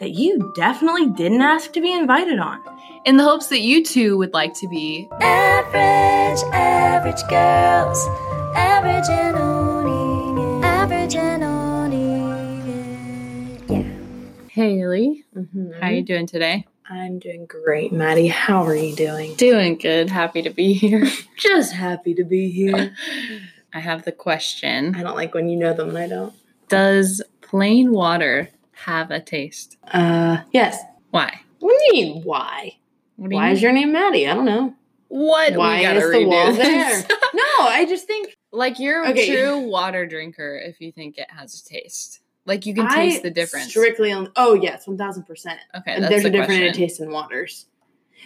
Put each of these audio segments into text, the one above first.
that you definitely didn't ask to be invited on. In the hopes that you too would like to be Average, average girls. Average and owning. Average and owning it. Yeah. Haley. Mm-hmm. How are you doing today? I'm doing great, Maddie. How are you doing? Doing good. Happy to be here. Just happy to be here. I have the question I don't like when you know them and I don't. Does plain water have a taste? Uh, yes. Why? What do you mean, why? You Why mean? is your name Maddie? I don't know. what? Why is the wall this. there? No, I just think like you're a Okay. true water drinker if you think it has a taste. Like you can I taste the difference. Strictly on. Oh yes, one thousand percent. okay, And there's the a different question. taste in waters.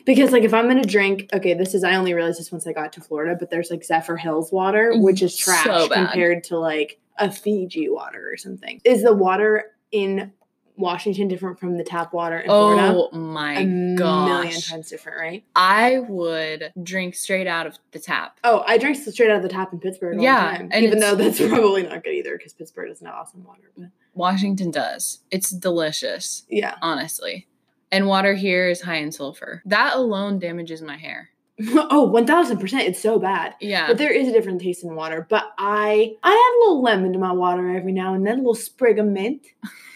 Because like if I'm gonna drink, okay, this is I only realized this once I got to Florida, but there's like Zephyrhills water, which is trash bad. compared to like a Fiji water or something. Is the water in Washington different from the tap water in Florida? Oh my a million times different, right? I would drink straight out of the tap. Oh, I drink straight out of the tap in Pittsburgh all Yeah, the time. and Even though that's probably not good either because Pittsburgh doesn't have awesome water. But Washington does. It's delicious, yeah. honestly. And water here is high in sulfur. That alone damages my hair. oh, 1000%. It's so bad. Yeah. But there is a different taste in water. But I I add a little lemon to my water every now and then, a little sprig of mint.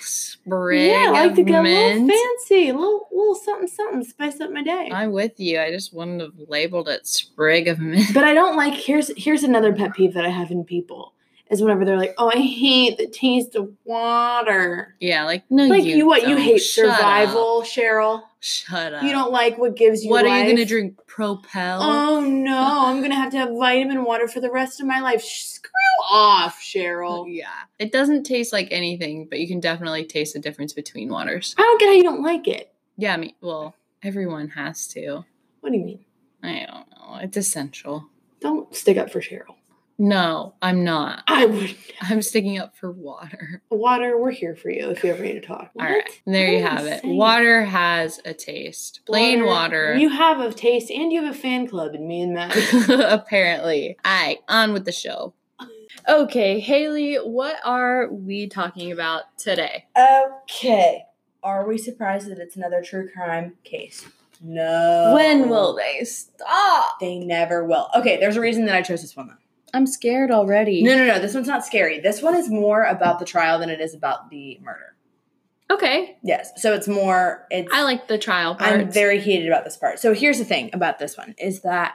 Sprig yeah, I like to get a little fancy, a little little something something, spice up my day. I'm with you. I just wouldn't have labeled it sprig of mint. but I don't like here's here's another pet peeve that I have in people is whenever they're like, oh, I hate the taste of water. yeah, like no, like you, what you don't. hate Shut up. survival, Cheryl. Shut up. You don't like what gives you What are you gonna drink? Propel. Oh no, I'm gonna have to have vitamin water for the rest of my life. Screw off, Cheryl. yeah. It doesn't taste like anything, but you can definitely taste the difference between waters. I don't get how you don't like it. Yeah, I mean, well, everyone has to. What do you mean? I don't know. It's essential. Don't stick up for Cheryl. No, I'm not. I would. I'm sticking up for water. Water, we're here for you if you ever need to talk. All right. There What you am I have it. Water has a taste. Plain water. You have a taste and you have a fan club in me and Matt. Apparently. All right, on with the show. Okay, Haley, what are we talking about today? okay. Are we surprised that it's another true crime case? No. When will they stop? They never will. Okay, there's a reason that I chose this one though. I'm scared already. No, no, no. This one's not scary. This one is more about the trial than it is about the murder. Okay. Yes. So it's more. It's. I like the trial part. I'm very heated about this part. So here's the thing about this one is that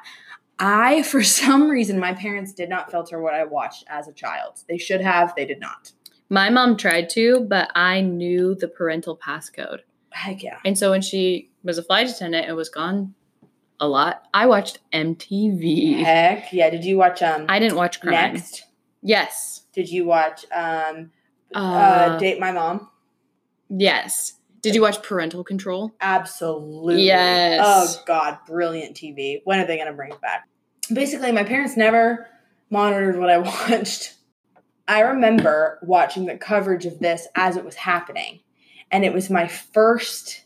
I, for some reason, my parents did not filter what I watched as a child. They should have. They did not. My mom tried to, but I knew the parental passcode. Heck yeah. And so when she was a flight attendant and was gone a lot, I watched MTV. Heck yeah. Did you watch um I didn't watch crime. Next? Yes. Did you watch um uh, Uh, Date My Mom? yes. Did you watch Parental Control? Absolutely. Yes. Oh God, brilliant TV. When are they gonna bring it back? Basically, my parents never monitored what I watched. I remember watching the coverage of this as it was happening, and it was my first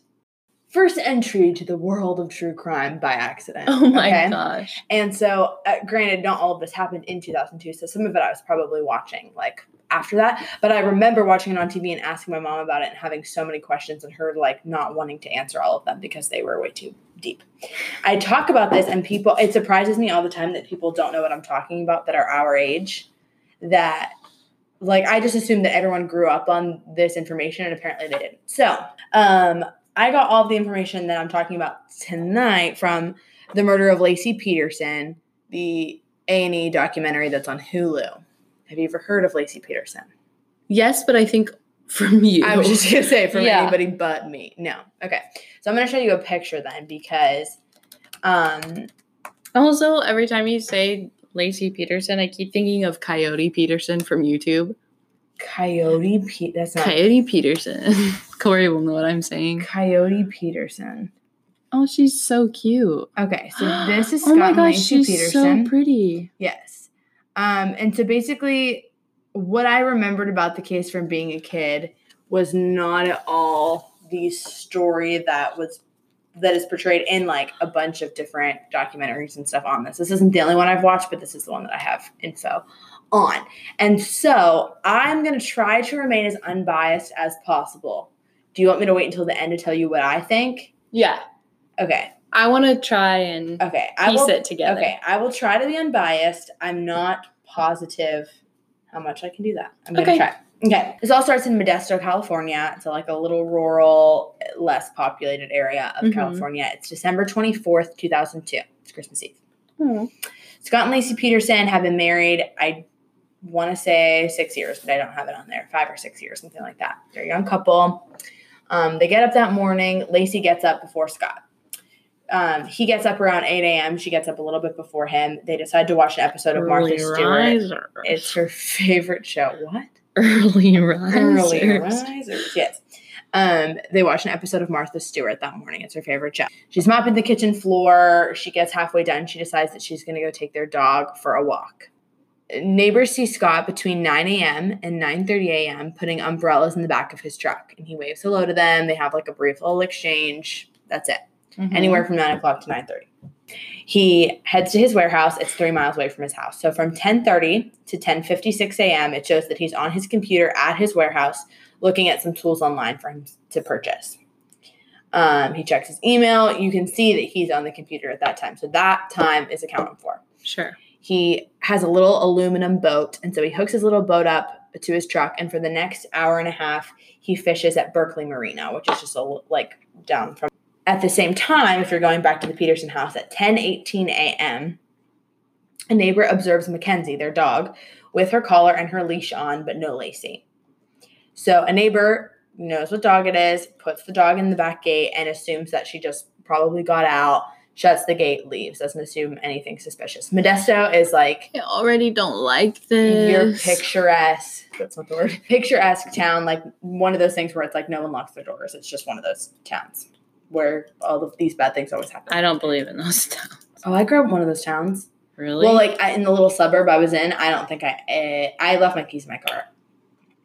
first entry to the world of true crime by accident. Oh my okay? gosh. And so, uh, granted, not all of this happened in 2002, so some of it I was probably watching like after that. But I remember watching it on TV and asking my mom about it and having so many questions and her like not wanting to answer all of them because they were way too deep. I talk about this and people, it surprises me all the time that people don't know what I'm talking about that are our age. That like I just assumed that everyone grew up on this information and apparently they didn't. So, um, I got all the information that I'm talking about tonight from the murder of Laci Peterson, the A&E documentary that's on Hulu. Have you ever heard of Laci Peterson? Yes, but I think from you. I was just gonna say from Yeah. anybody but me. No. Okay. So I'm gonna show you a picture then because um also, every time you say Laci Peterson, I keep thinking of Coyote Peterson from YouTube. Coyote Pete that's not Coyote Peterson. Corey will know what I'm saying. Coyote Peterson. Oh, she's so cute. Okay, so this is oh my gosh, she's Peterson. so pretty. Yes. Um, and so basically, what I remembered about the case from being a kid was not at all the story that was that is portrayed in like a bunch of different documentaries and stuff on this. This isn't the only one I've watched, but this is the one that I have info on. And so I'm gonna try to remain as unbiased as possible. Do you want me to wait until the end to tell you what I think? Yeah, Okay. I want to try and Okay. I piece will it together. Okay, I will try to be unbiased. I'm not positive how much I can do that. I'm gonna Okay. try. Okay, this all starts in Modesto, California. It's like a little rural, less populated area of Mhm. California. It's December 24th, 2002. It's Christmas Eve. Oh. Scott and Laci Peterson have been married, I want to say six years, but I don't have it on there. Five or six years, something like that. They're a young couple. Um, they get up that morning. Laci gets up before Scott. Um, he gets up around 8 a.m. She gets up a little bit before him. They decide to watch an episode of Martha Early Stewart. risers. It's her favorite show. What? early risers. Early risers. Yes. Um, they watch an episode of Martha Stewart that morning. It's her favorite show. She's mopping the kitchen floor. She gets halfway done. She decides that she's going to go take their dog for a walk. Neighbors see Scott between 9 a.m. and 9:30 a.m. putting umbrellas in the back of his truck, and he waves hello to them. They have like a brief little exchange. That's it Mhm. anywhere from 9 o'clock to 9.30 he heads to his warehouse it's three miles away from his house so from 10.30 to 10.56 a.m it shows that he's on his computer at his warehouse looking at some tools online for him to purchase um, he checks his email you can see that he's on the computer at that time so that time is accounted for Sure. He has a little aluminum boat and so he hooks his little boat up to his truck and for the next hour and a half he fishes at berkeley marina which is just a, like down from at the same time if you're going back to the peterson house at 10:18 a.m. a neighbor observes mackenzie their dog with her collar and her leash on but no laci so a neighbor knows what dog it is puts the dog in the back gate and assumes that she just probably got out shuts the gate leaves doesn't assume anything suspicious. Modesto is like I already don't like this. your picturesque. That's not the word. Picturesque town like one of those things where it's like no one locks their doors. It's just one of those towns where all of these bad things always happen. I don't believe in those towns. oh i grew up in one of those towns. Really? well like I, in the little suburb i was in i don't think i uh, i left my keys in my car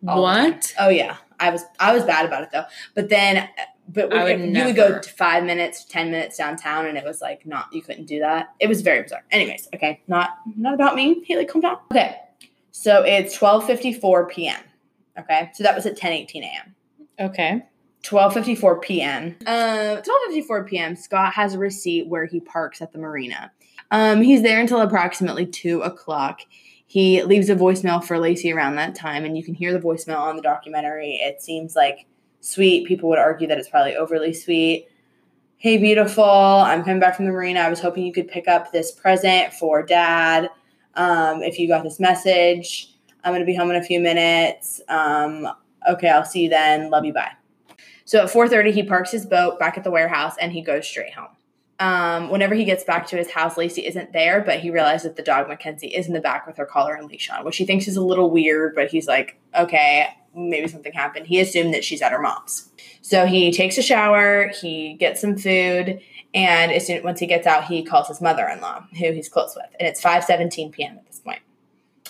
all what? oh yeah. I was i was bad about it though. But then but we, would you would go to five minutes ten minutes downtown and it was like not you couldn't do that it was very bizarre anyways okay not not about me haley calm down okay so it's 12.54 p.m okay so that was at 10.18 a.m Okay. 12:54 p.m. Uh, 12:54 p.m. Scott has a receipt where he parks at the marina. Um, he's there until approximately two o'clock. He leaves a voicemail for Laci around that time, and you can hear the voicemail on the documentary. It seems like sweet. People would argue that it's probably overly sweet. Hey, beautiful. I'm coming back from the marina. I was hoping you could pick up this present for dad. Um, if you got this message, I'm going to be home in a few minutes. Um, okay, I'll see you then. Love you. Bye. So at 4:30, he parks his boat back at the warehouse and he goes straight home. Um, whenever he gets back to his house, Laci isn't there, but he realizes that the dog Mackenzie is in the back with her collar and leash on, which he thinks is a little weird. But he's like, okay, maybe something happened. He assumed that she's at her mom's. So he takes a shower, he gets some food, and as soon once he gets out, he calls his mother-in-law, who he's close with, and it's 5:17 p.m. at this point.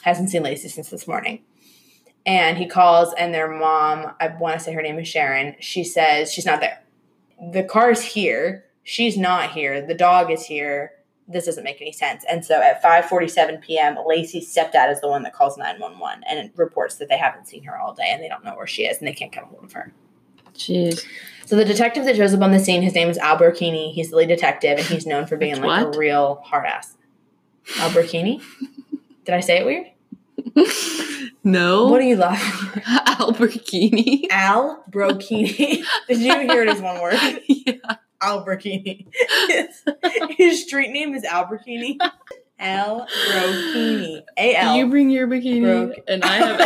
Hasn't seen Laci since this morning and he calls and their mom i want to say her name is sharon she says she's not there the car's here she's not here the dog is here this doesn't make any sense and so at 5.47 p.m laci's stepdad is the one that calls 911 and reports that they haven't seen her all day and they don't know where she is and they can't get a hold of her Jeez. so the detective that shows up on the scene his name is al Burkini. he's the lead detective and he's known for being like What? a real hard ass al Burkini? did i say it weird No. what are you laughing at? Alberghini. Al Brocchini. Did you hear it as one word? yeah. Al Brocchini. His, his street name is Al Brocchini. Al Brocchini. A L. You bring your bikini, Broke. and I have.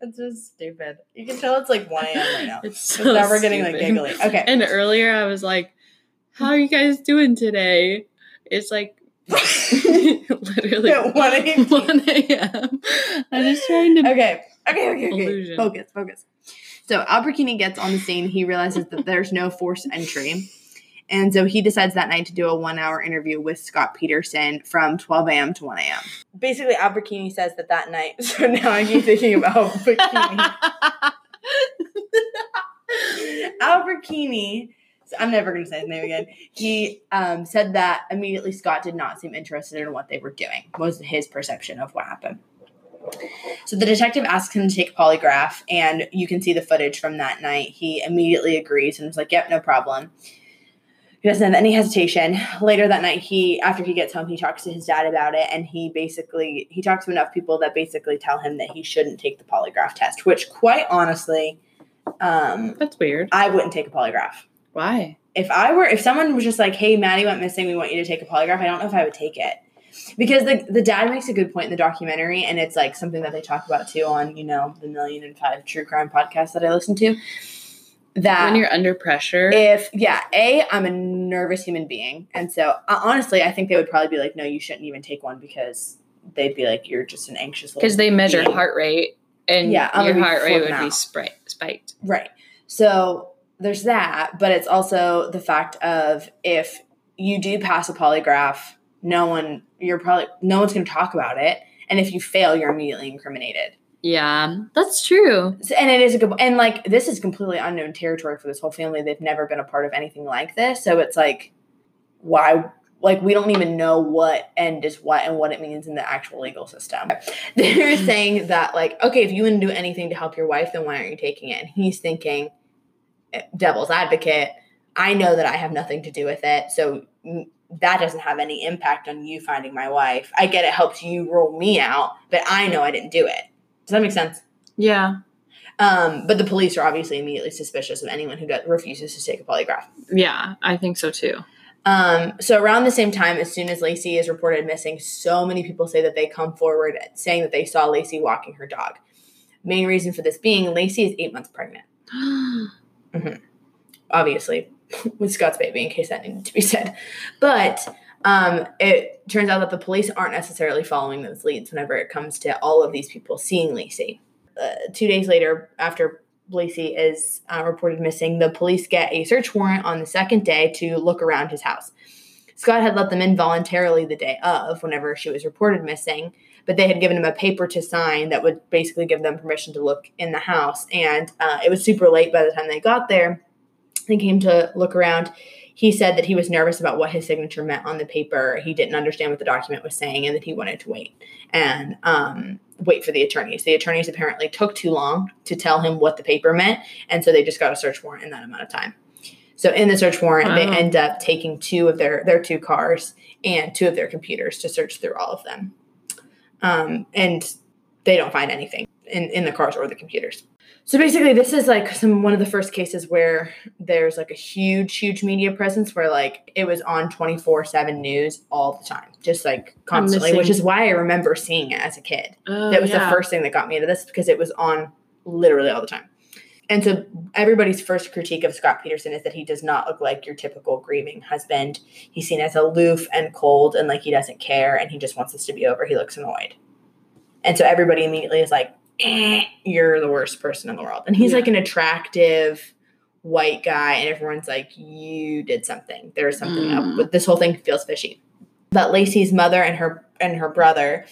That's just stupid. You can tell it's like 1 a.m. right now. It's So now we're getting like giggly. Okay. And earlier I was like, "How are you guys doing today?" It's like literally At 1 a.m. 1 a.m. I'm just trying to okay. Okay, okay, okay. Illusion. Focus, focus. So Albertini gets on the scene. He realizes that there's no forced entry. And so he decides that night to do a one hour interview with Scott Peterson from 12 a.m. to 1 a.m. Basically, Albertini says that that night. So now I keep thinking about Bikini. Albertini, so I'm never going to say his name again. He um, said that immediately Scott did not seem interested in what they were doing, was his perception of what happened. So the detective asks him to take a polygraph, and you can see the footage from that night. He immediately agrees and was like, Yep, no problem. He doesn't have any hesitation. Later that night, he after he gets home, he talks to his dad about it, and he basically he talks to enough people that basically tell him that he shouldn't take the polygraph test. Which, quite honestly, um, That's weird. I wouldn't take a polygraph. Why? If I were, if someone was just like, "Hey, Maddie went missing. We want you to take a polygraph," I don't know if I would take it because the the dad makes a good point in the documentary, and it's like something that they talk about too on you know the Million and Five True Crime podcast that I listen to. That when you're under pressure. if yeah, a I'm a nervous human being, and so uh, honestly, I think they would probably be like, "No, you shouldn't even take one," because they'd be like, "You're just an anxious." because they measure being." heart rate and Yeah, I'm your heart rate would be spri- spiked. Right. So there's that, but it's also the fact of if you do pass a polygraph, no one you're probably no one's going to talk about it, and if you fail, you're immediately incriminated. Yeah, that's true. And it is a good and like this is completely unknown territory for this whole family. They've never been a part of anything like this, so it's like why like we don't even know what end is what and what it means in the actual legal system. They're saying that like okay, if you wouldn't do anything to help your wife, then why aren't you taking it? And he's thinking eh, devil's advocate, I know that I have nothing to do with it. So that doesn't have any impact on you finding my wife. I get it helps you rule me out, but I know I didn't do it. Does that make sense? Yeah, Um, but the police are obviously immediately suspicious of anyone who does, refuses to take a polygraph. yeah, I think so too. Um, so around the same time, as soon as Laci is reported missing, so many people say that they come forward saying that they saw Laci walking her dog. Main reason for this being Laci is eight months pregnant. mm-hmm. Obviously, with Scott's baby, in case that needed to be said. But um, it turns out that the police aren't necessarily following those leads whenever it comes to all of these people seeing Laci. Uh, two days later, after Laci is uh, reported missing, the police get a search warrant on the second day to look around his house. Scott had let them in voluntarily the day of, whenever she was reported missing, but they had given him a paper to sign that would basically give them permission to look in the house. And uh, it was super late by the time they got there. They came to look around. He said that he was nervous about what his signature meant on the paper. He didn't understand what the document was saying, and that he wanted to wait and um, wait for the attorneys. The attorneys apparently took too long to tell him what the paper meant, and so they just got a search warrant in that amount of time. So in the search warrant, they end up taking two of their their two cars and two of their computers to search through all of them, um, and they don't find anything in in the cars or the computers. So basically, this is like some one of the first cases where there's like a huge, huge media presence where like it was on twenty four seven news all the time, just like constantly, which is why I remember seeing it as a kid Oh, that was yeah. the first thing that got me into this because it was on literally all the time. And so everybody's first critique of Scott Peterson is that he does not look like your typical grieving husband. He's seen as aloof and cold and like he doesn't care and he just wants this to be over. He looks annoyed. And so everybody immediately is like, eh, you're the worst person in the world. And he's Yeah. like an attractive white guy and everyone's like, you did something. There's something Mm. up. But this whole thing feels fishy. But Laci's mother and her and her brother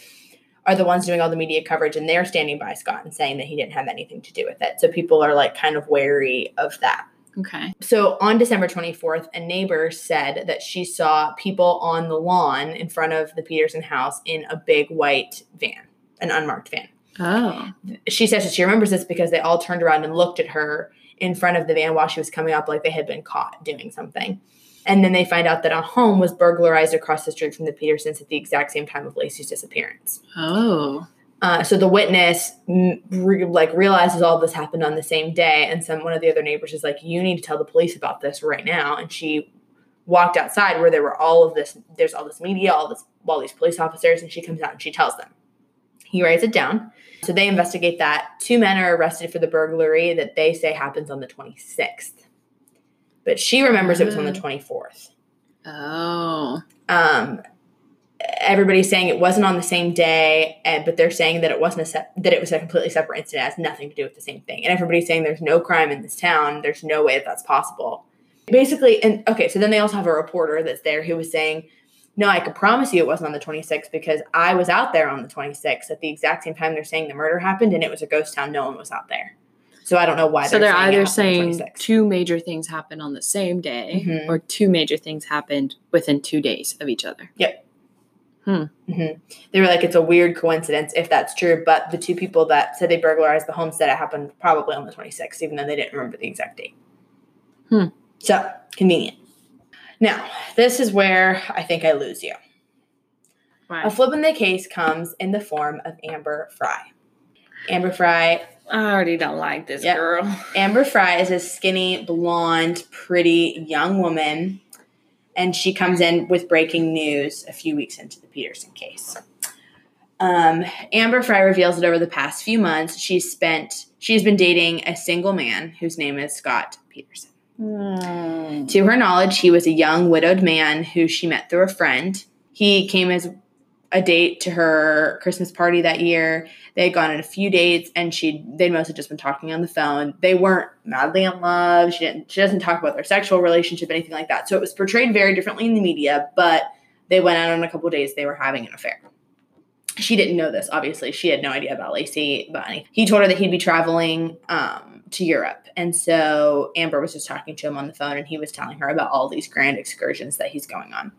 are the ones doing all the media coverage and they're standing by Scott and saying that he didn't have anything to do with it. So people are like kind of wary of that. Okay. So on December 24th, a neighbor said that she saw people on the lawn in front of the Peterson house in a big white van, an unmarked van. Oh. She says that she remembers this because they all turned around and looked at her in front of the van while she was coming up, like they had been caught doing something. And then they find out that a home was burglarized across the street from the Petersons at the exact same time of Laci's disappearance. Oh. Uh, so the witness mm, re- like realizes all this happened on the same day, and some one of the other neighbors is like, "You need to tell the police about this right now." And she walked outside where there were all of this. There's all this media, all this, all these police officers, and she comes out and she tells them. He writes it down. So they investigate that. Two men are arrested for the burglary that they say happens on the 26th, but she remembers it was on the Mm. 24th. Oh. Um, everybody's saying it wasn't on the same day, and but they're saying that it wasn't a se- that it was a completely separate incident, it has nothing to do with the same thing. And everybody's saying there's no crime in this town. There's no way that that's possible. Basically, and okay, so then they also have a reporter that's there who was saying, "No, I can promise you it wasn't on the 26th because I was out there on the 26th at the exact same time they're saying the murder happened, and it was a ghost town. No one was out there." So I don't know why. so they're saying either on the saying two major things happened on the same day Mhm. or two major things happened within two days of each other. hmm They were like, it's a weird coincidence if that's true. But the two people that said they burglarized the home said it happened probably on the 26th, even though they didn't remember the exact date. Hmm. So convenient. Now, this is where I think I lose you. A flip in the case comes in the form of Amber Frey. Amber Frey. I already don't like this Yeah. girl. Amber Frey is a skinny, blonde, pretty young woman, and she comes in with breaking news a few weeks into the Peterson case. Um, Amber Frey reveals that over the past few months, she's spent she's been dating a single man whose name is Scott Peterson. Hmm. To her knowledge, he was a young widowed man who she met through a friend. He came as a date to her Christmas party that year. They had gone on a few dates, and she they'd mostly just been talking on the phone. They weren't madly in love. She didn't. She doesn't talk about their sexual relationship, anything like that. So it was portrayed very differently in the media. But they went out on a couple days. They were having an affair. She didn't know this. Obviously, she had no idea about Laci. But he told her that he'd be traveling um, to Europe, and so Amber was just talking to him on the phone, and he was telling her about all these grand excursions that he's going on.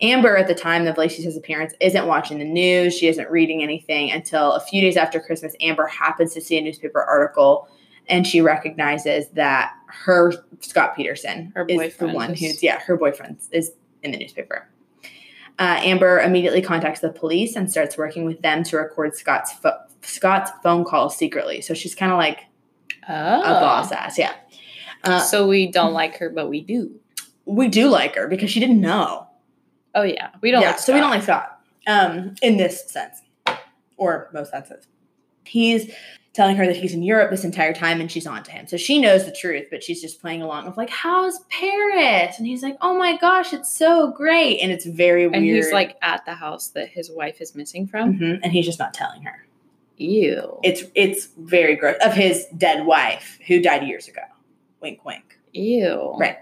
Amber, at the time of Laci's appearance, isn't watching the news. She isn't reading anything until a few days after Christmas. Amber happens to see a newspaper article and she recognizes that her Scott Peterson Her is the boyfriend one who's, yeah, her boyfriend is in the newspaper. Uh, Amber immediately contacts the police and starts working with them to record Scott's pho- Scott's phone call secretly. So she's kind of like Oh. a boss ass, yeah. Uh, so we don't like her, but we do. we do like her because she didn't know. Oh yeah, we don't. yeah, like so we don't like Scott um, in this sense, or most senses. He's telling her that he's in Europe this entire time and she's on to him. So she knows the truth, but she's just playing along with like, how's Paris? And he's like, oh my gosh, it's so great. And it's very weird. And he's like at the house that his wife is missing from. Mhm, and he's just not telling her. Ew. It's it's very gross of his dead wife who died years ago. Wink, wink. Ew. Right.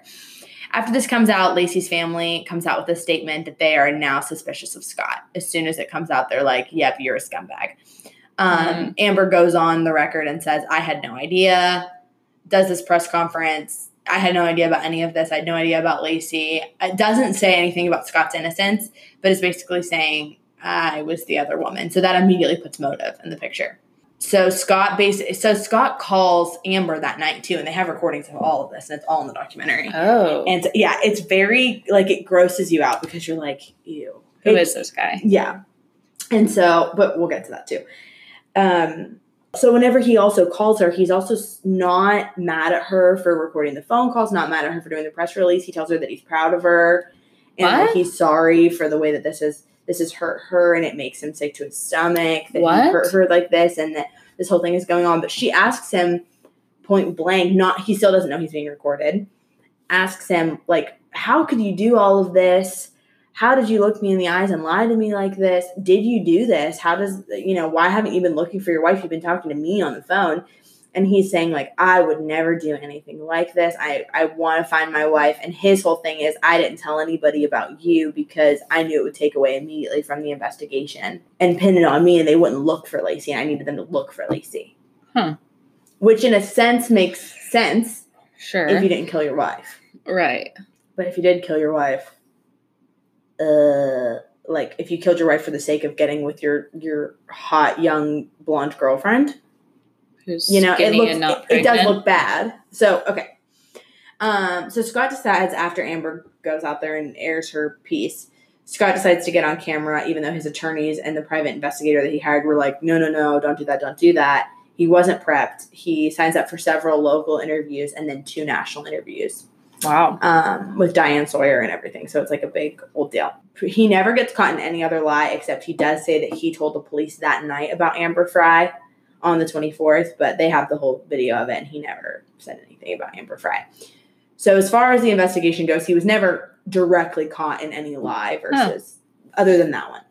After this comes out, Laci's family comes out with a statement that they are now suspicious of Scott. As soon as it comes out, they're like, yep, you're a scumbag. Um, Mhm. Amber goes on the record and says, I had no idea. Does this press conference. I had no idea about any of this. I had no idea about Laci. It doesn't say anything about Scott's innocence, but it's basically saying, I was the other woman. So that immediately puts motive in the picture. So Scott basically, so Scott calls Amber that night too, and they have recordings of all of this, and it's all in the documentary. Oh. And so, yeah, it's very like it grosses you out because you're like, ew. Who It's- is this guy? Yeah. And so, but we'll get to that too. Um, so whenever he also calls her, he's also not mad at her for recording the phone calls, not mad at her for doing the press release. He tells her that he's proud of her and What? he's sorry for the way that this is this has hurt her and it makes him sick to his stomach that What? he hurt her like this and that this whole thing is going on. But she asks him point blank, not he still doesn't know he's being recorded, asks him like, How could you do all of this? How did you look me in the eyes and lie to me like this? Did you do this? How does you know, why haven't you been looking for your wife? You've been talking to me on the phone. And he's saying, like, I would never do anything like this. I, I want to find my wife. And his whole thing is, I didn't tell anybody about you because I knew it would take away immediately from the investigation and pin it on me, and they wouldn't look for Laci. And I needed them to look for Laci. Huh. Which, in a sense, makes sense Sure. if you didn't kill your wife. right. But if you did kill your wife, uh, like if you killed your wife for the sake of getting with your your hot young blonde girlfriend, Who's you know, it looks it, it does look bad. So okay. Um, so Scott decides after Amber goes out there and airs her piece, Scott decides to get on camera, even though his attorneys and the private investigator that he hired were like, no, no, no, don't do that, don't do that. He wasn't prepped. He signs up for several local interviews and then two national interviews Wow. um, with Diane Sawyer and everything. So it's like a big old deal. He never gets caught in any other lie except he does say that he told the police that night about Amber Frey on the 24th, but they have the whole video of it and he never said anything about Amber Frey. So as far as the investigation goes, he was never directly caught in any lie versus other than that one.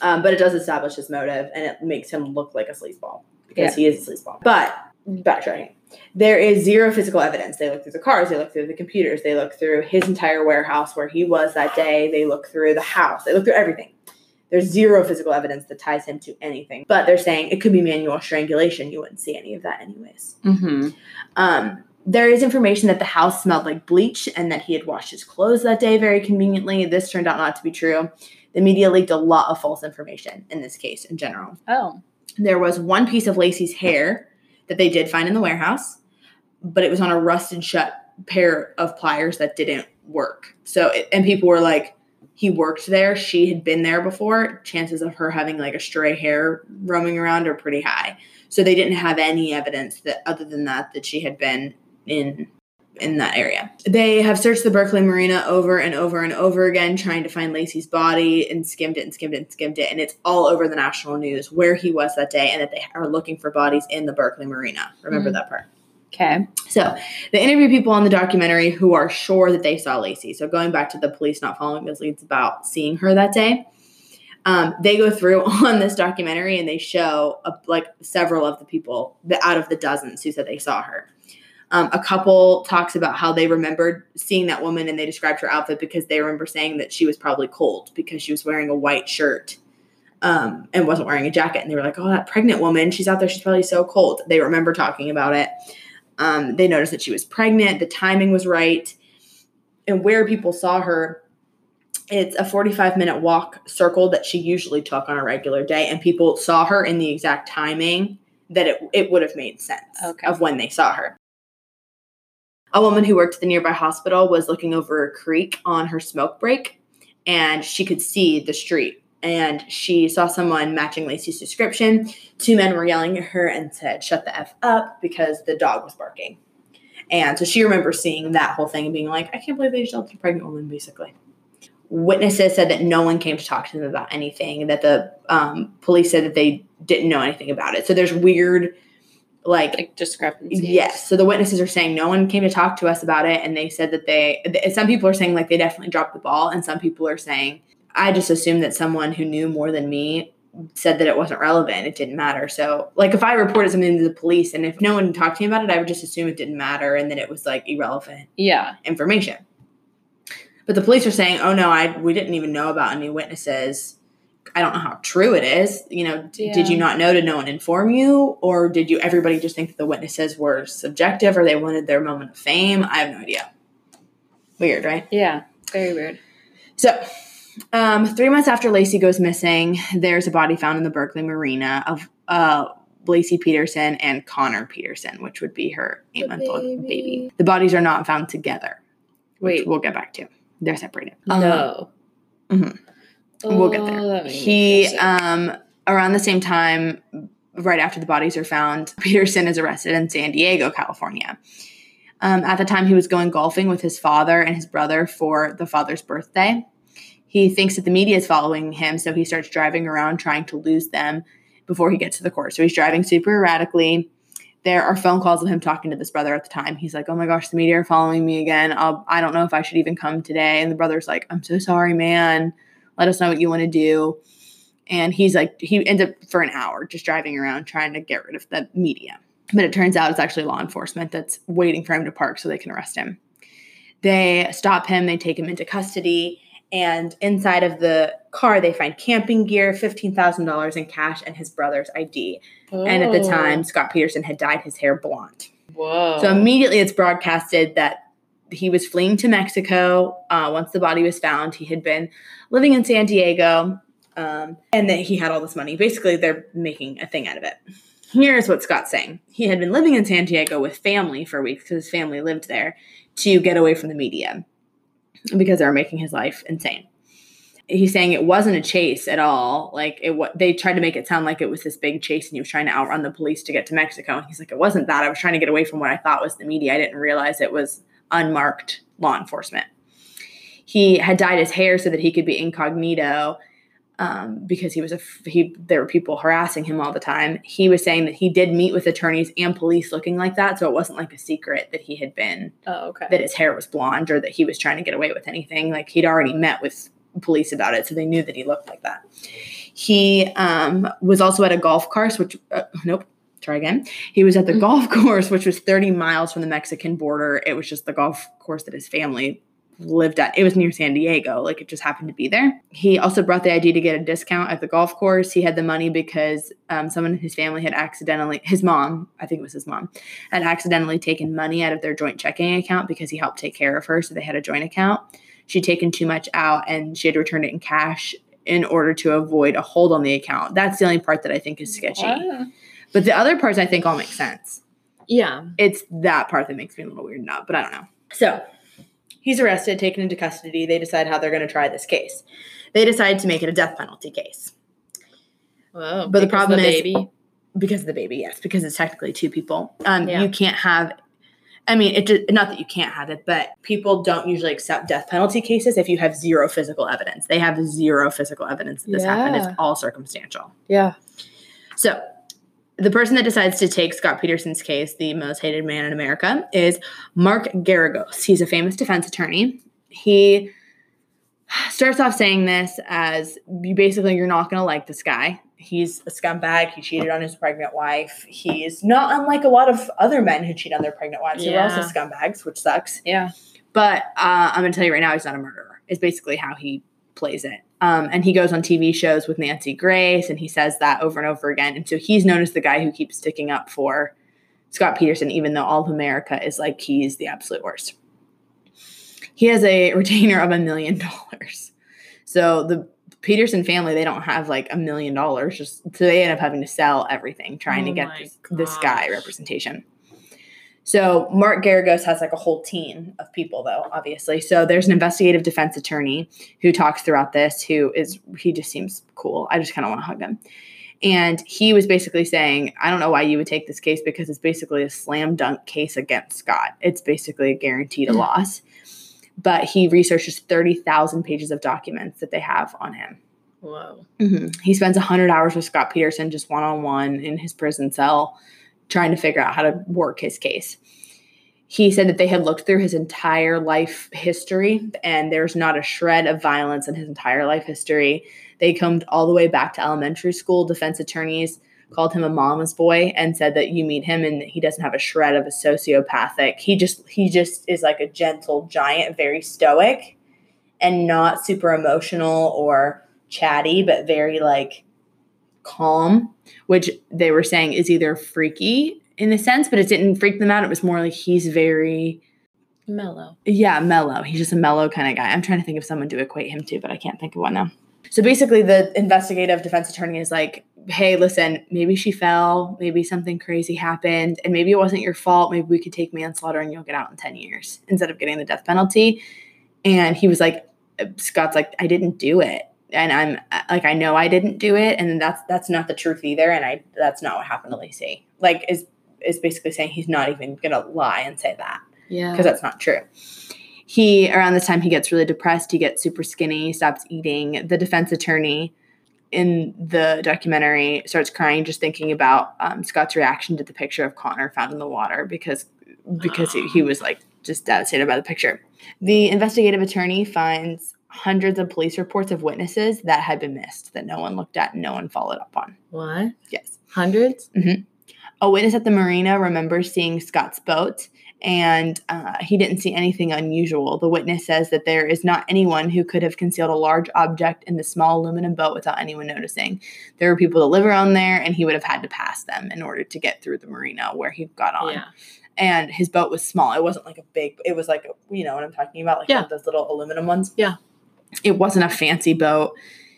Um, but it does establish his motive and it makes him look like a sleazeball because he is a sleazeball. But backtracking, there is zero physical evidence. They look through the cars, they look through the computers, they look through his entire warehouse where he was that day, they look through the house, they look through everything. There's zero physical evidence that ties him to anything. But they're saying it could be manual strangulation. You wouldn't see any of that anyways. Mm-hmm. Um, there is information that the house smelled like bleach and that he had washed his clothes that day very conveniently. This turned out not to be true. The media leaked a lot of false information in this case in general. Oh. There was one piece of Laci's hair that they did find in the warehouse, but it was on a rusted shut pair of pliers that didn't work. So, it, and people were like, he worked there. She had been there before. Chances of her having like a stray hair roaming around are pretty high. So they didn't have any evidence that other than that that she had been in in that area. They have searched the Berkeley Marina over and over and over again trying to find Laci's body and skimmed it and skimmed it and skimmed it and it's all over the national news where he was that day and that they are looking for bodies in the Berkeley Marina. Remember Mhm. that part. Okay. So they interview people on the documentary who are sure that they saw Laci. So going back to the police not following those leads about seeing her that day, um, they go through on this documentary and they show uh, like several of the people that out of the dozens who said they saw her. Um, a couple talks about how they remembered seeing that woman and they described her outfit because they remember saying that she was probably cold because she was wearing a white shirt um, and wasn't wearing a jacket. And they were like, oh, that pregnant woman, she's out there, she's probably so cold. They remember talking about it. Um, they noticed that she was pregnant, the timing was right, and where people saw her. It's a 45 minute walk circle that she usually took on a regular day, and people saw her in the exact timing that it, it would have made sense Okay. of when they saw her. A woman who worked at the nearby hospital was looking over a creek on her smoke break, and she could see the street. And she saw someone matching Laci's description. Two men were yelling at her and said, Shut the F up because the dog was barking. And so she remembers seeing that whole thing and being like, I can't believe they sheltered a pregnant woman, basically. Witnesses said that no one came to talk to them about anything, that the um, police said that they didn't know anything about it. So there's weird, like, Like discrepancies. Yes. So the witnesses are saying no one came to talk to us about it, and they said that they. th- Some people are saying like they definitely dropped the ball, and some people are saying I just assumed that someone who knew more than me said that it wasn't relevant. It didn't matter. So like if I reported something to the police, and if no one talked to me about it, I would just assume it didn't matter, and that it was like irrelevant Yeah. information. But the police are saying, "Oh no, I we didn't even know about any witnesses." I don't know how true it is. You know, d- did you not know to no one inform you, or did you everybody just think that the witnesses were subjective, or they wanted their moment of fame? I have no idea. Weird, right? Yeah. Very weird. So, um, three months after Laci goes missing, there's a body found in the Berkeley Marina of uh, Laci Peterson and Conner Peterson, which would be her eight month old baby. baby. The bodies are not found together, which Wait. we'll get back to. They're separated. Um, No. We'll get there. Oh, that made me he um around the same time right after the bodies are found peterson is arrested in san diego california. Um, at the time he was going golfing with his father and his brother for the father's birthday. He thinks that the media is following him so he starts driving around trying to lose them before he gets to the court. So he's driving super erratically. There are phone calls of him talking to this brother at the time. He's like oh my gosh the media are following me again. I'll, i don't know if i should even come today. And the brother's like i'm so sorry man let us know what you want to do. And he's like, he ends up for an hour just driving around trying to get rid of the media. But it turns out it's actually law enforcement that's waiting for him to park so they can arrest him. They stop him, they take him into custody, and inside of the car, they find camping gear, $15,000 in cash, and his brother's ID. And at the Oh. time, Scott Peterson had dyed his hair blonde. Whoa. So immediately it's broadcasted that he was fleeing to Mexico uh, once the body was found. He had been living in San Diego um, and that he had all this money. Basically, they're making a thing out of it. Here's what Scott's saying He had been living in San Diego with family for weeks because his family lived there to get away from the media because they were making his life insane. He's saying it wasn't a chase at all. Like it, they tried to make it sound like it was this big chase, and he was trying to outrun the police to get to Mexico. And he's like, it wasn't that. I was trying to get away from what I thought was the media. I didn't realize it was unmarked law enforcement. He had dyed his hair so that he could be incognito um, because he was a he. There were people harassing him all the time. He was saying that he did meet with attorneys and police looking like that, so it wasn't like a secret that he had been oh, okay. that his hair was blonde or that he was trying to get away with anything. Like he'd already met with police about it, so they knew that he looked like that. He um, was also at a golf course, which uh, nope. Try again. He was at the Mhm. golf course, which was 30 miles from the Mexican border. It was just the golf course that his family lived at. It was near San Diego. Like it just happened to be there. He also brought the idea to get a discount at the golf course. He had the money because um, someone in his family had accidentally, his mom, I think it was his mom, had accidentally taken money out of their joint checking account because he helped take care of her. So they had a joint account. She'd taken too much out and she had returned it in cash in order to avoid a hold on the account. That's the only part that I think is sketchy. Ah. But the other parts I think all make sense Yeah. it's that part that makes me a little weirded out, but I don't know. So he's arrested, taken into custody. They decide how they're going to try this case. They decide to make it a death penalty case Whoa. But the because problem is- baby. because of the baby. Yes, because it's technically two people. Um, Yeah. you can't have. I mean, it just, not that you can't have it, but people don't usually accept death penalty cases if you have zero physical evidence. They have zero physical evidence that this happened. It's all circumstantial. Yeah. So, the person that decides to take Scott Peterson's case, the most hated man in America, is Mark Geragos. He's a famous defense attorney. He starts off saying this as you basically you're not going to like this guy. He's a scumbag. He cheated on his pregnant wife. He's not unlike a lot of other men who cheat on their pregnant wives. They're also scumbags, which sucks. Yeah. But uh, I'm going to tell you right now, he's not a murderer. Is basically how he plays it. Um, and he goes on TV shows with Nancy Grace, and he says that over and over again. And so he's known as the guy who keeps sticking up for Scott Peterson, even though all of America is like he's the absolute worst. He has a retainer of a million dollars. So the Peterson family, they don't have like a million dollars. Just so they end up having to sell everything, trying to Oh get this, this guy representation. So Mark Geragos has like a whole team of people, though, obviously. So there's an investigative defense attorney who talks throughout this, who is he just seems cool. I just kind of want to hug him. And he was basically saying, I don't know why you would take this case because it's basically a slam dunk case against Scott. It's basically a guaranteed a loss. But he researches 30,000 pages of documents that they have on him. Whoa. Mhm. He spends 100 hours with Scott Peterson just one on one in his prison cell trying to figure out how to work his case. He said that they had looked through his entire life history and there's not a shred of violence in his entire life history. They come all the way back to elementary school. Defense attorneys called him a mama's boy and said that you meet him and he doesn't have a shred of a sociopathic. He just he just is like a gentle giant, very stoic and not super emotional or chatty, but very like calm, which they were saying is either freaky in a sense, but it didn't freak them out. It was more like he's very, Mellow. yeah, mellow. He's just a mellow kind of guy. I'm trying to think of someone to equate him to, but I can't think of one now. So basically, the investigative defense attorney is like, hey, listen, maybe she fell, maybe something crazy happened, and maybe it wasn't your fault. Maybe we could take manslaughter and you'll get out in 10 years instead of getting the death penalty. And he was like, uh, Scott's like, I didn't do it. And I'm like, I know I didn't do it, and that's that's not the truth either. And I that's not what happened to Laci. Like, is is basically saying he's not even gonna lie and say that Yeah. because that's not true. He around this time he gets really depressed. He gets super skinny. Stops eating. The defense attorney in the documentary starts crying just thinking about um, Scott's reaction to the picture of Conner found in the water because because he, he was like just devastated by the picture. The investigative attorney finds hundreds of police reports of witnesses that had been missed that no one looked at and no one followed up on. what? Yes. Hundreds? A witness at the marina remembers seeing Scott's boat and uh, he didn't see anything unusual. The witness says that there is not anyone who could have concealed a large object in the small aluminum boat without anyone noticing. There were people that live around there and he would have had to pass them in order to get through the marina where he got on. Yeah. And his boat was small. It wasn't like a big, it was like, a, you know what I'm talking about? Like Yeah. one of those little aluminum ones. Yeah. It wasn't a fancy boat.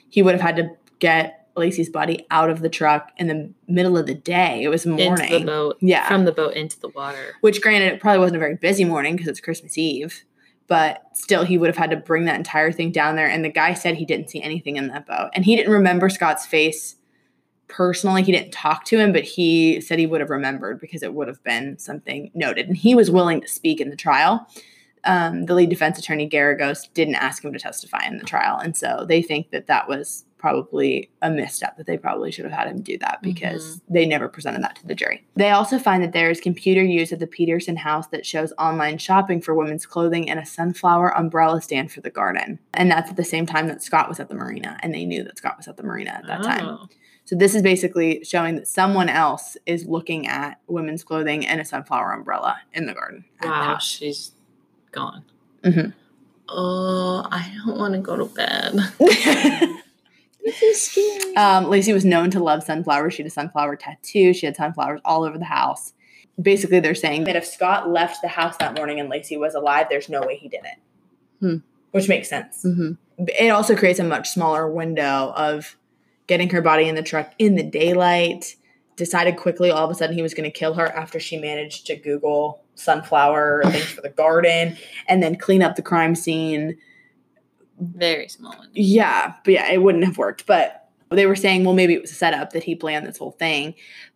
He would have had to get Laci's body out of the truck in the middle of the day. It was morning. Into the boat. Yeah. From the boat into the water. Which, granted, it probably wasn't a very busy morning because it's Christmas Eve, but still, he would have had to bring that entire thing down there. And the guy said he didn't see anything in that boat. And he didn't remember Scott's face personally. He didn't talk to him, but he said he would have remembered because it would have been something noted. And he was willing to speak in the trial. Um, the lead defense attorney Geragos didn't ask him to testify in the trial, and so they think that that was probably a misstep that they probably should have had him do that because they never presented that to the jury. They also find that there is computer use at the Peterson house that shows online shopping for women's clothing and a sunflower umbrella stand for the garden. And that's at the same time that Scott was at the marina and they knew that Scott was at the marina at that time. Oh. So this is basically showing that someone else is looking at women's clothing and a sunflower umbrella in the garden. at the Wow, she's gone. Mhm. Oh, I don't want to go to bed. This is scary. Um, Laci was known to love sunflowers. She had a sunflower tattoo. She had sunflowers all over the house. Basically, they're saying that if Scott left the house that morning and Laci was alive, there's no way he did it. Hmm. Which makes sense. hmm It also creates a much smaller window of getting her body in the truck in the daylight. Decided quickly, all of a sudden, he was going to kill her after she managed to Google sunflower things for the garden and then clean up the crime scene. Very small one. Yeah, but yeah, it wouldn't have worked. But they were saying, well, maybe it was a setup that he planned this whole thing.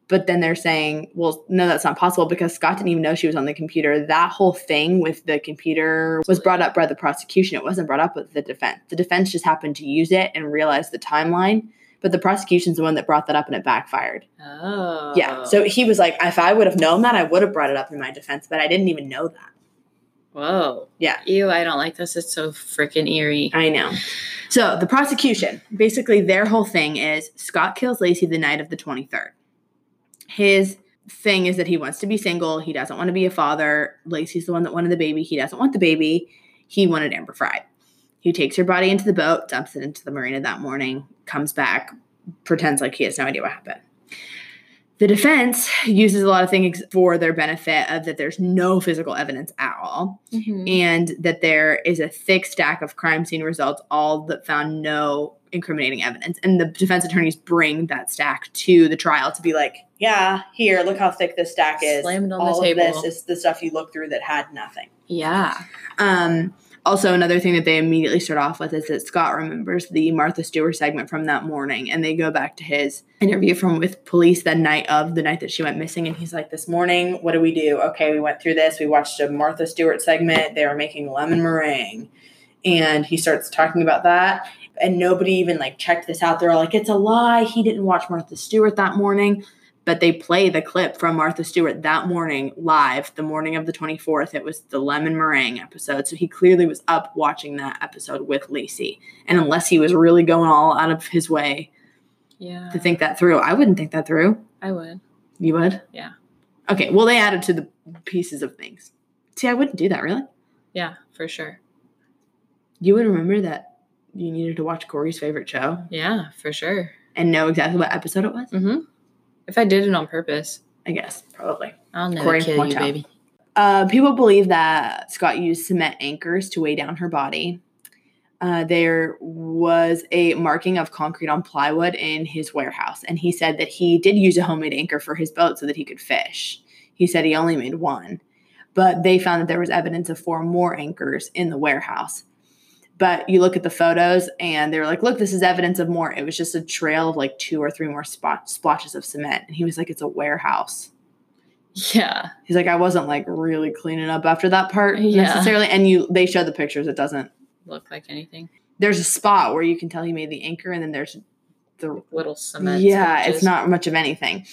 But then they're saying, well, no, that's not possible because Scott didn't even know she was on the computer. That whole thing with the computer was brought up by the prosecution. It wasn't brought up with the defense. The defense just happened to use it and realize the timeline. But the prosecution's the one that brought that up and it backfired. Oh. Yeah. So he was like, if I would have known that, I would have brought it up in my defense, but I didn't even know that. Whoa. Yeah. Ew, I don't like this. It's so freaking eerie. I know. So the prosecution, basically their whole thing is Scott kills Laci the night of the 23rd. His thing is that he wants to be single. He doesn't want to be a father. Laci's the one that wanted the baby. He doesn't want the baby. He wanted Amber Frey. He takes her body into the boat, dumps it into the marina that morning, comes back, pretends like he has no idea what happened. The defense uses a lot of things for their benefit of that there's no physical evidence at all Mhm. and that there is a thick stack of crime scene results, all that found no incriminating evidence. And the defense attorneys bring that stack to the trial to be like, yeah, here, look how thick this stack is. On the all table. Of this is the stuff you look through that had nothing. Yeah. Um, also, another thing that they immediately start off with is that Scott remembers the Martha Stewart segment from that morning, and they go back to his interview from with police that night of the night that she went missing, and he's like, "This morning, what do we do? Okay, we went through this. We watched a Martha Stewart segment. They were making lemon meringue." And he starts talking about that, and nobody even like checked this out. They're like, "It's a lie. He didn't watch Martha Stewart that morning." But they play the clip from Martha Stewart that morning live, the morning of the 24th. It was the lemon meringue episode. So he clearly was up watching that episode with Laci. And unless he was really going all out of his way Yeah. to think that through, I wouldn't think that through. I would. You would? Yeah. Okay. Well, they added to the pieces of things. See, I wouldn't do that, really. Yeah, for sure. You would remember that you needed to watch Corey's favorite show Yeah, for sure. and know exactly what episode it was? Mm-hmm. If I did it on purpose, I guess, probably. I'll never Corey kill you, tell. baby. Uh, people believe that Scott used cement anchors to weigh down her body. Uh, there was a marking of concrete on plywood in his warehouse, and he said that he did use a homemade anchor for his boat so that he could fish. He said he only made one, but they found that there was evidence of four more anchors in the warehouse. But you look at the photos, and they were like, "Look, this is evidence of more." It was just a trail of like two or three more spot splotches of cement, and he was like, "It's a warehouse." Yeah. He's like, I wasn't like really cleaning up after that part Yeah. necessarily. And you, they show the pictures. It doesn't. Look like anything. There's a spot where you can tell he made the anchor, and then there's the Little cement. yeah. It's not much of anything.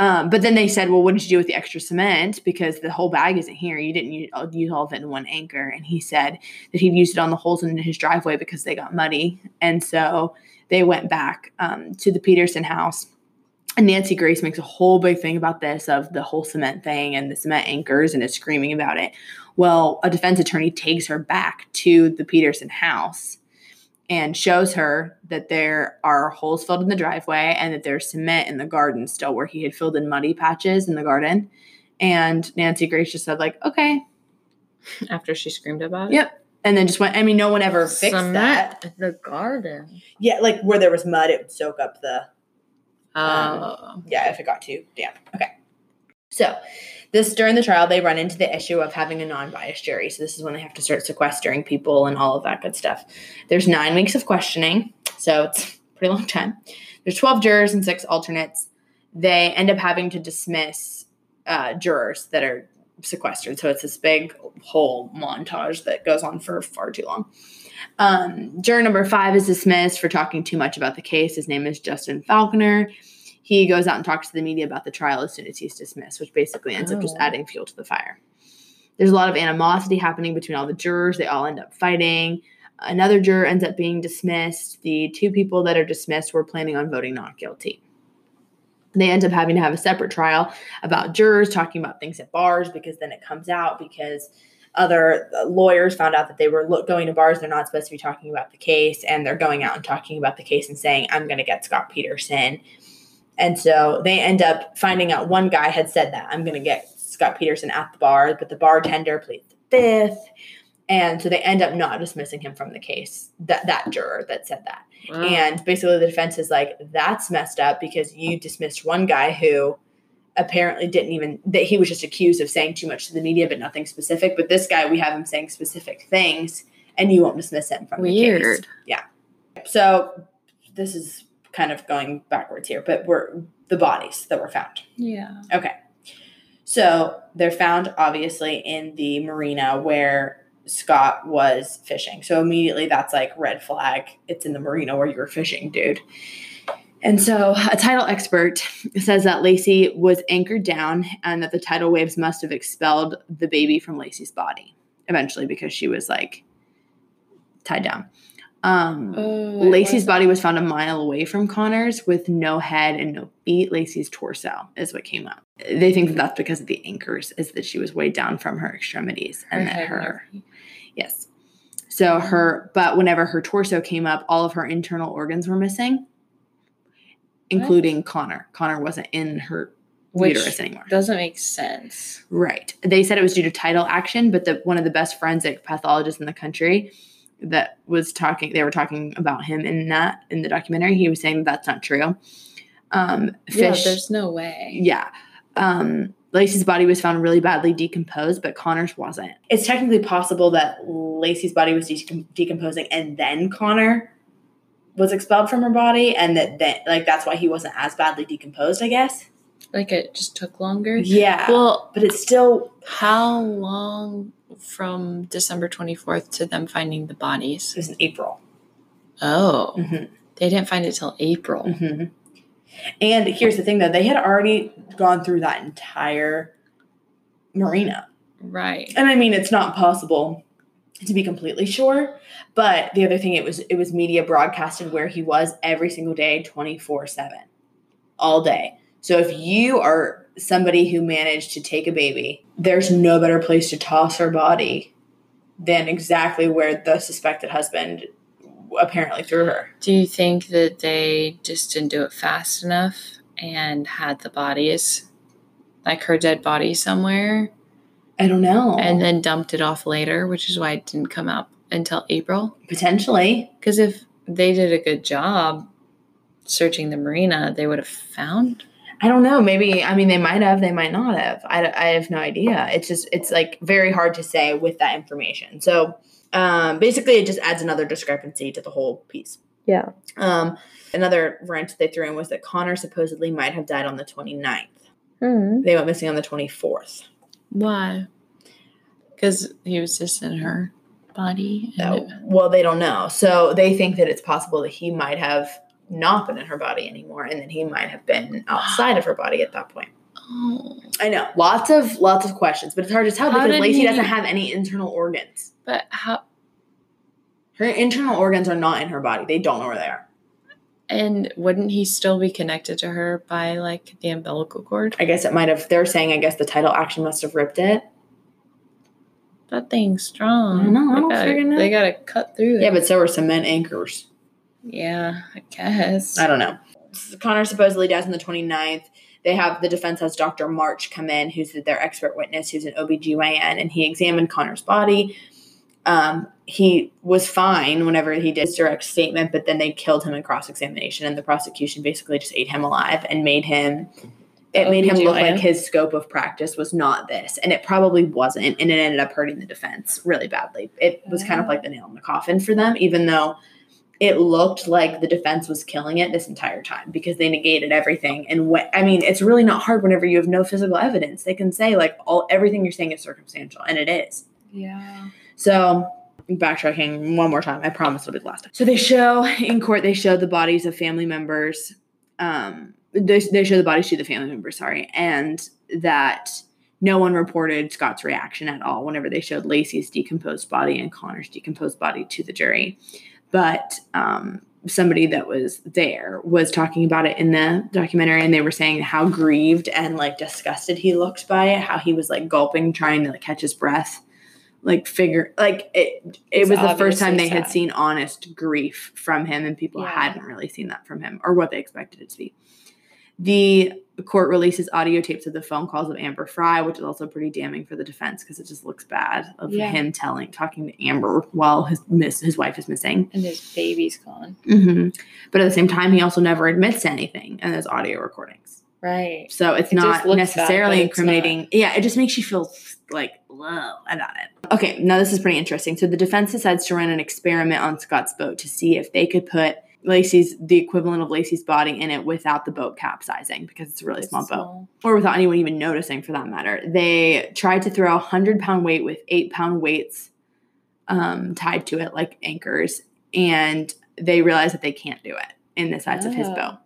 Um, but then they said, well, what did you do with the extra cement? Because the whole bag isn't here. You didn't use, use all of it in one anchor. And he said that he'd used it on the holes in his driveway because they got muddy. And so they went back um, to the Peterson house. And Nancy Grace makes a whole big thing about this of the whole cement thing and the cement anchors and is screaming about it. Well, a defense attorney takes her back to the Peterson house and shows her that there are holes filled in the driveway and that there's cement in the garden still where he had filled in muddy patches in the garden. And Nancy Grace just said, like, okay. After she screamed about it. Yep. And then just went, I mean, no one ever fixed Cement that. in The garden. Yeah, like where there was mud, it would soak up the um, Oh. yeah, if it got too damp. Okay. So, this during the trial, they run into the issue of having a non biased jury. So, this is when they have to start sequestering people and all of that good stuff. There's nine weeks of questioning, so it's a pretty long time. There's 12 jurors and six alternates. They end up having to dismiss uh, jurors that are sequestered. So it's this big whole montage that goes on for far too long. Um, juror number five is dismissed for talking too much about the case. His name is Justin Falconer. He goes out and talks to the media about the trial as soon as he's dismissed, which basically ends up just Oh. adding fuel to the fire. There's a lot of animosity happening between all the jurors. They all end up fighting. Another juror ends up being dismissed. The two people that are dismissed were planning on voting not guilty. They end up having to have a separate trial about jurors talking about things at bars because then it comes out because other uh, lawyers found out that they were lo- going to bars they're not supposed to be talking about the case and they're going out and talking about the case and saying i'm going to get scott peterson and so they end up finding out one guy had said that i'm going to get scott peterson at the bar but the bartender pleads the fifth and so they end up not dismissing him from the case that that juror that said that Wow. and basically, the defense is like, that's messed up because you dismissed one guy who apparently didn't even, that he was just accused of saying too much to the media, but nothing specific. But this guy, we have him saying specific things, and you won't dismiss him from the case. Weird. Yeah. So this is kind of going backwards here, but we're the bodies that were found. yeah. Okay. So they're found obviously in the marina where Scott was fishing. So immediately that's like red flag. It's in the marina where you were fishing, dude. And so a tidal expert says that Laci was anchored down and that the tidal waves must have expelled the baby from Laci's body eventually because she was like tied down. Um, Oh, Laci's body was found a mile away from Conner's with no head and no feet. Laci's torso is what came up. They think that that's because of the anchors, is that she was weighed down from her extremities and that her, yes. So her, but whenever her torso came up, all of her internal organs were missing, including Conner. Conner wasn't in her Which uterus anymore. doesn't make sense. Right. They said it was due to tidal action, but the one of the best forensic pathologists in the country that was talking they were talking about him in that in the documentary. He was saying that's not true. Um Yeah, there's no way. yeah. Um Laci's body was found really badly decomposed, but Conner's wasn't. It's technically possible that Laci's body was decom- decomposing and then Conner was expelled from her body and that, that like that's why he wasn't as badly decomposed, I guess. Like it just took longer. Yeah. Well, but it's still how long from December 24th to them finding the bodies? it was in April. Oh, Mhm. they didn't find it till April. hmm And here's the thing though, they had already gone through that entire marina. Right. And I mean it's not possible to be completely sure, but the other thing it was it was media broadcasted where he was every single day 24/7 all day. So if you are somebody who managed to take a baby, there's no better place to toss her body than exactly where the suspected husband apparently threw her. Do you think that they just didn't do it fast enough and had the bodies, like her dead body somewhere, I don't know. and then dumped it off later, which is why it didn't come out until April? potentially Because if they did a good job searching the marina, they would have found. I don't know. Maybe I mean they might have, they might not have. I, I have no idea. It's just it's like very hard to say with that information. So um, basically, it just adds another discrepancy to the whole piece. Yeah. Um, another wrench they threw in was that Conner supposedly might have died on the 29th. Hmm. They went missing on the 24th. Why? Because he was just in her body. And So, well, they don't know. So they think that it's possible that he might have not been in her body anymore, and that he might have been outside of her body at that point. oh, I know, lots of lots of questions, but it's hard to tell How because did Laci he- doesn't have any internal organs. but how? Her internal organs are not in her body. They don't know where they are. And wouldn't he still be connected to her by like the umbilical cord? I guess it might have. They're saying I guess the tidal action must have ripped it. That thing's strong. I don't know, I don't gotta, friggin' know. they gotta cut through it. Yeah, but so are cement anchors. Yeah, I guess. I don't know. Conner supposedly dies on the 29th. They have the defense has Dr. March come in, who's their expert witness, who's an OBGYN, and he examined Conner's body. Um, he was fine whenever he did his direct statement, but then they killed him in cross examination, and the prosecution basically just ate him alive and made him. It made him look like his scope of practice was not this, and it probably wasn't, and it ended up hurting the defense really badly. It was kind of like the nail in the coffin for them, even though it looked like the defense was killing it this entire time because they negated everything. And when, I mean, it's really not hard whenever you have no physical evidence. They can say like all everything you're saying is circumstantial, and it is. Yeah. So backtracking one more time, I promise it'll be the last time. So they show in court, they show the bodies of family members. Um, they, they show the bodies to the family members, sorry, and that no one reported Scott's reaction at all whenever they showed Laci's decomposed body and Conner's decomposed body to the jury. But um, somebody that was there was talking about it in the documentary, and they were saying how grieved and like disgusted he looked by it, how he was like gulping, trying to like catch his breath like figure like it it It's was the first time they had seen honest grief from him and people Yeah. hadn't really seen that from him or what they expected it to be the court releases audio tapes of the phone calls of amber frey which is also pretty damning for the defense because it just looks bad of Yeah. him telling talking to amber while his miss his wife is missing And his baby's gone. hmm but at the same time he also never admits to anything in those audio recordings Right. so it's It not bad, necessarily but it's not. incriminating. Yeah, it just makes you feel like low about it. Okay, now this is pretty interesting. So the defense decides to run an experiment on Scott's boat to see if they could put Laci's the equivalent of Laci's body in it without the boat capsizing because it's a really It's small boat or without anyone even noticing for that matter. They tried to throw a hundred pound weight with eight pound weights um, tied to it like anchors, and they realized that they can't do it in the size of his Oh. boat.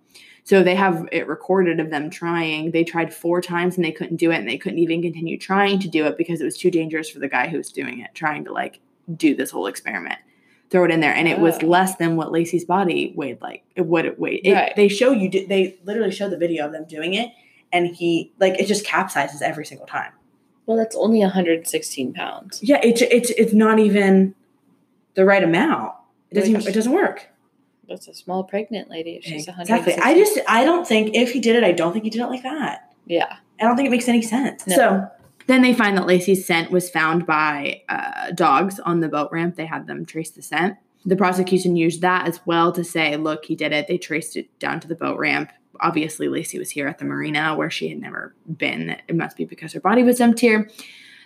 So they have it recorded of them trying. They tried four times and they couldn't do it, and they couldn't even continue trying to do it because it was too dangerous for the guy who was doing it, trying to like do this whole experiment. Throw it in there, and it was Oh. less than what Laci's body weighed, like what it weighed. It- Right. They show you, they literally show the video of them doing it, and he like it just capsizes every single time. Well, that's only 116 pounds. Yeah, it's it's it's not even the right amount. It doesn't even, it doesn't work. That's a small pregnant lady. If she's Exactly. I just I don't think if he did it, I don't think he did it like that. Yeah. I don't think it makes any sense. No. So then they find that Laci's scent was found by uh, dogs on the boat ramp. They had them trace the scent. The prosecution used that as well to say, look, he did it. They traced it down to the boat ramp. Obviously, Laci was here at the marina where she had never been. It must be because her body was dumped here.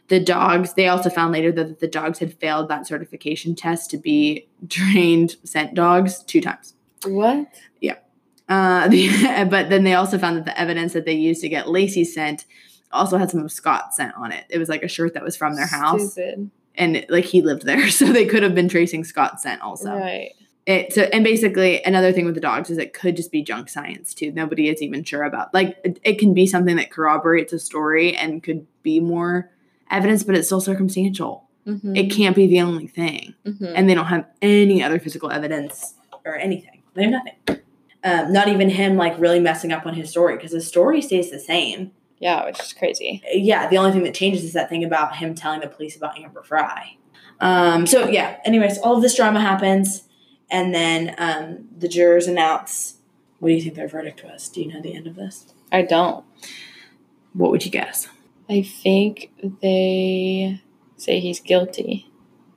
The dogs, they also found later that the dogs had failed that certification test to be trained scent dogs two times. What? Yeah. Uh, the, but then they also found that the evidence that they used to get Laci's scent also had some of Scott's scent on it. It was like a shirt that was from their house, Stupid. and like he lived there, so they could have been tracing Scott's scent also. Right. It, so and basically another thing with the dogs is it could just be junk science too. Nobody is even sure about like it, it can be something that corroborates a story and could be more evidence, but it's still circumstantial. Mhm. It can't be the only thing Mhm. and they don't have any other physical evidence or anything. They have nothing. Um, not even him like really messing up on his story because his story stays the same. Yeah, which is crazy. Yeah, the only thing that changes is that thing about him telling the police about Amber Frey. Um, so yeah. Anyways, all of this drama happens, and then um, the jurors announce. What do you think their verdict was? Do you know the end of this? I don't. What would you guess? I think they say he's guilty.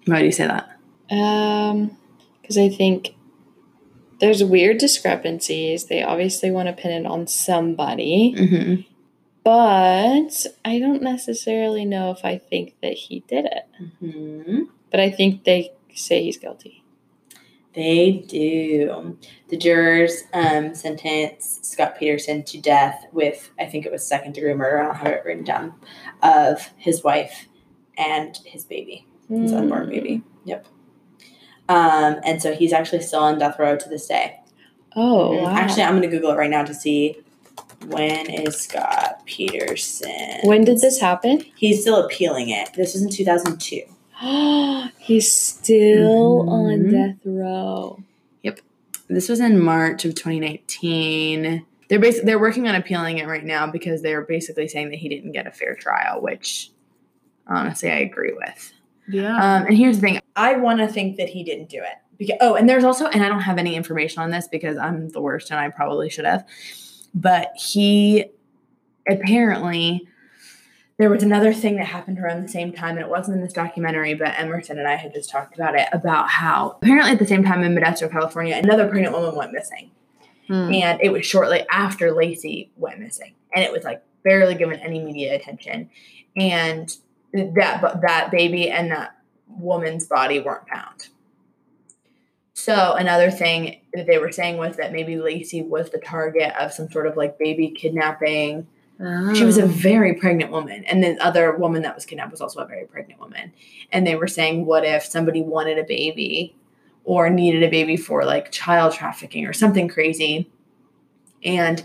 Why do you say that? Um, because I think there's weird discrepancies. They obviously want to pin it on somebody, Mm-hmm. But I don't necessarily know if I think that he did it. Mm-hmm. But I think they say he's guilty. They do. The jurors um, sentenced Scott Peterson to death with, I think it was second degree murder, I don't have it written down, of his wife and his baby, his unborn baby. Yep. Um, and so he's actually still on death row to this day. Oh, Mm, wow. Actually, I'm going to Google it right now to see when is Scott Peterson. when did this happen? He's still appealing it. This was in 2002. he's still on Mhm. death row. Yep. This was in March of 2019. They're basically they're working on appealing it right now because they're basically saying that he didn't get a fair trial, which honestly I agree with. Yeah. Um, and here's the thing: I want to think that he didn't do it. Because oh, and there's also, and I don't have any information on this because I'm the worst, and I probably should have. But he apparently there was another thing that happened around the same time, and it wasn't in this documentary, but Emerson and I had just talked about it about how apparently at the same time in Modesto, California, another pregnant woman went missing Hmm. and it was shortly after Laci went missing, and it was like barely given any media attention, and that that baby and that woman's body weren't found. So another thing that they were saying was that maybe Laci was the target of some sort of like baby kidnapping. She was a Oh. very pregnant woman, and the other woman that was kidnapped was also a very pregnant woman. And they were saying, what if somebody wanted a baby or needed a baby for like child trafficking or something crazy, and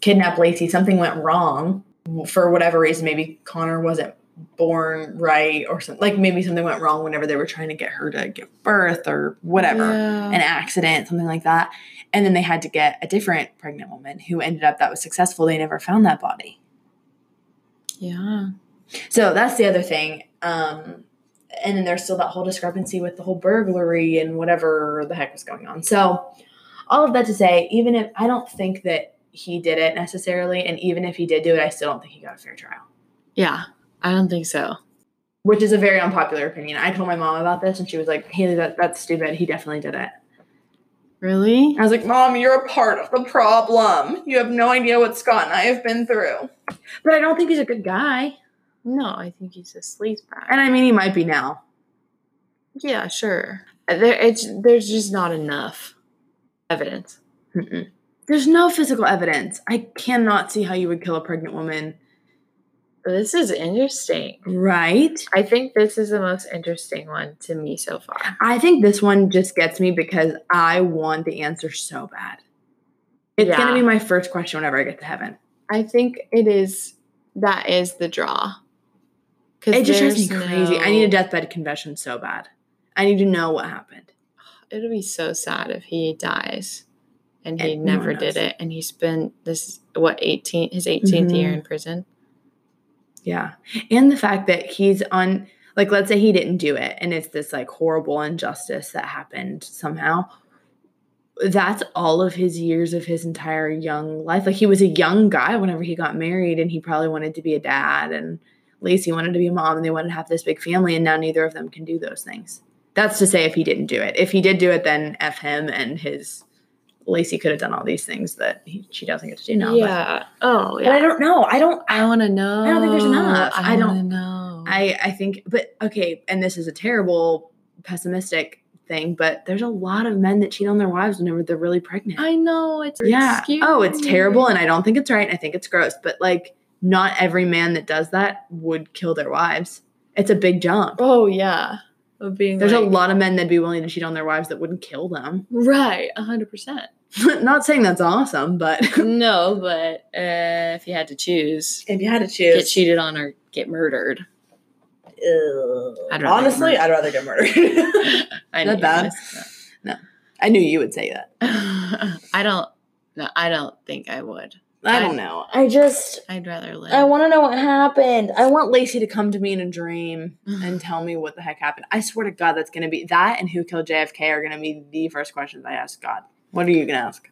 kidnapped Laci? Something went wrong for whatever reason. Maybe Conner wasn't born right, or something. Like maybe something went wrong whenever they were trying to get her to give birth or whatever Yeah. an accident, something like that. And then they had to get a different pregnant woman who ended up that was successful. They never found that body. yeah. So that's the other thing. Um, and then there's still that whole discrepancy with the whole burglary and whatever the heck was going on. So all of that to say, even if I don't think that he did it necessarily, and even if he did do it, I still don't think he got a fair trial. Yeah. I don't think so. Which is a very unpopular opinion. I told my mom about this, and she was like, "Haley, that, that's stupid. He definitely did it." Really? I was like, Mom, you're a part of the problem. You have no idea what Scott and I have been through. But I don't think he's a good guy. No, I think he's a sleazebag. And I mean, he might be now. Yeah, sure. Uh, there, it's there's just not enough evidence. Mm-mm. There's no physical evidence. I cannot see how you would kill a pregnant woman. This is interesting. Right? I think this is the most interesting one to me so far. I think this one just gets me because I want the answer so bad. It's going to be my first question whenever I get to heaven. I think it is that is the draw. It just drives me crazy. I need a deathbed confession so bad. I need to know what happened. It'll be so sad if he dies, and he And no never did it, and he spent this what eighteen his 18th year Mhm. in prison. Yeah. And the fact that he's on, like, let's say he didn't do it and it's this like horrible injustice that happened somehow. That's all of his years of his entire young life. Like, he was a young guy whenever he got married and he probably wanted to be a dad and Laci wanted to be a mom and they wanted to have this big family and now neither of them can do those things. That's to say if he didn't do it. If he did do it, then F him and his Laci could have done all these things that he, she doesn't get to do now. but- yeah. Oh yeah. But, I don't know. I don't, I want to know. I don't think there's enough. I I, don't- know. I I think, but okay, and this is a terrible pessimistic thing, but there's a lot of men that cheat on their wives whenever they're really pregnant. I know it's yeah. Oh, it's terrible, and I don't think it's right. I think it's gross, but like, not every man that does that would kill their wives. It's a big jump. Oh yeah. Of being There's a lot of men that'd be willing to cheat on their wives that wouldn't kill them. right, a hundred percent. not saying that's awesome, but No, but uh, if you had to choose, if you had to choose, get cheated on or get murdered. I'd honestly, murdered. I'd rather get murdered. I that knew bad? this. I knew you would say that. I don't. No, I don't think I would. I I- don't know. I just I'd rather live. I want to know what happened. I want Laci to come to me in a dream and tell me what the heck happened. I swear to God, that's going to be that and who killed JFK are going to be the first questions I ask God. What are you to ask?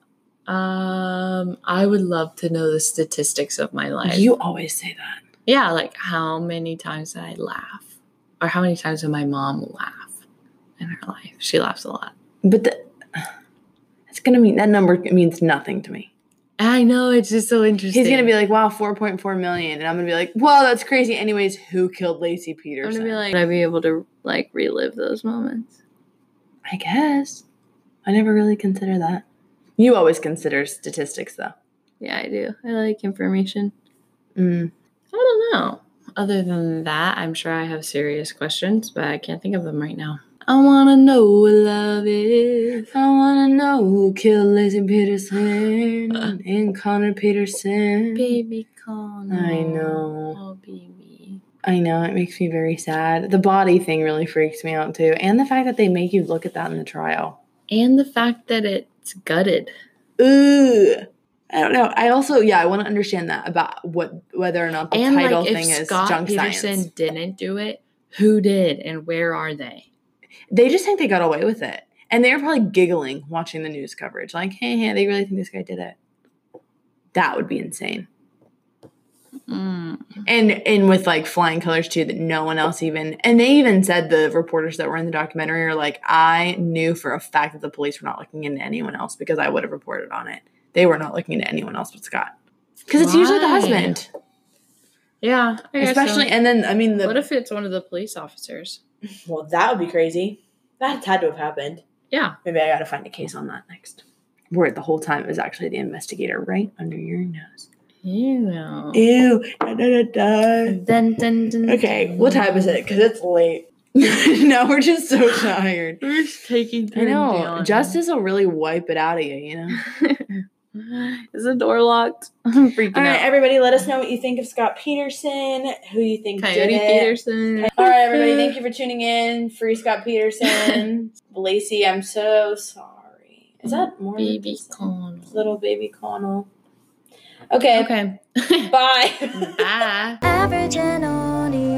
Um, I would love to know the statistics of my life. You always say that. yeah, like how many times did I laugh, or how many times did my mom laugh in her life? She laughs a lot. But the, it's going to mean that number means nothing to me. I know it's just so interesting. He's going to be like, wow, 4.4 million. And I'm going to be like, wow, that's crazy. Anyways, who killed Laci Peterson? I'm gonna be like, would I be able to like relive those moments? I guess. I never really consider that. You always consider statistics, though. Yeah, I do. I like information. Mm. I don't know. Other than that, I'm sure I have serious questions, but I can't think of them right now. I wanna know what love is. I want to know who killed Laci Peterson and Conner Peterson. Baby Conner. I know. Oh, baby. I know, it makes me very sad. The body thing really freaks me out too. And the fact that they make you look at that in the trial. And the fact that it's gutted. Ooh. I don't know. I also, yeah, I want to understand that about what whether or not the and tidal like, thing if is Scott junk Peterson science. didn't do it, who did, and where are they? They just think they got away with it. And they're probably giggling watching the news coverage, like, hey, hey, they really think this guy did it. That would be insane. Mm. and and with like flying colors too that no one else even and they even said the reporters that were in the documentary are like i knew for a fact that the police were not looking into anyone else because i would have reported on it they were not looking into anyone else but scott because it's usually the husband Yeah, I guess so. especially and then i mean the what if it's one of the police officers? well that would be crazy that had to have happened Yeah. Maybe I got to find a case on that next. Where the whole time it was actually the investigator right under your nose. Know. Ew. Da, da, da. Dun, dun, dun, Okay, what time is it? Because it's late. now we're just so tired. We're just taking I know. Justice will really wipe it out of you, you know? Is the door locked? I'm freaking All right, out. everybody, let us know what you think of Scott Peterson, who you think Coyote did it. Peterson. All right, everybody, thank you for tuning in. Free Scott Peterson. Laci, I'm so sorry. Is that more Baby Connell. little baby Connell? Okay, Okay. bye. Bye. Average and only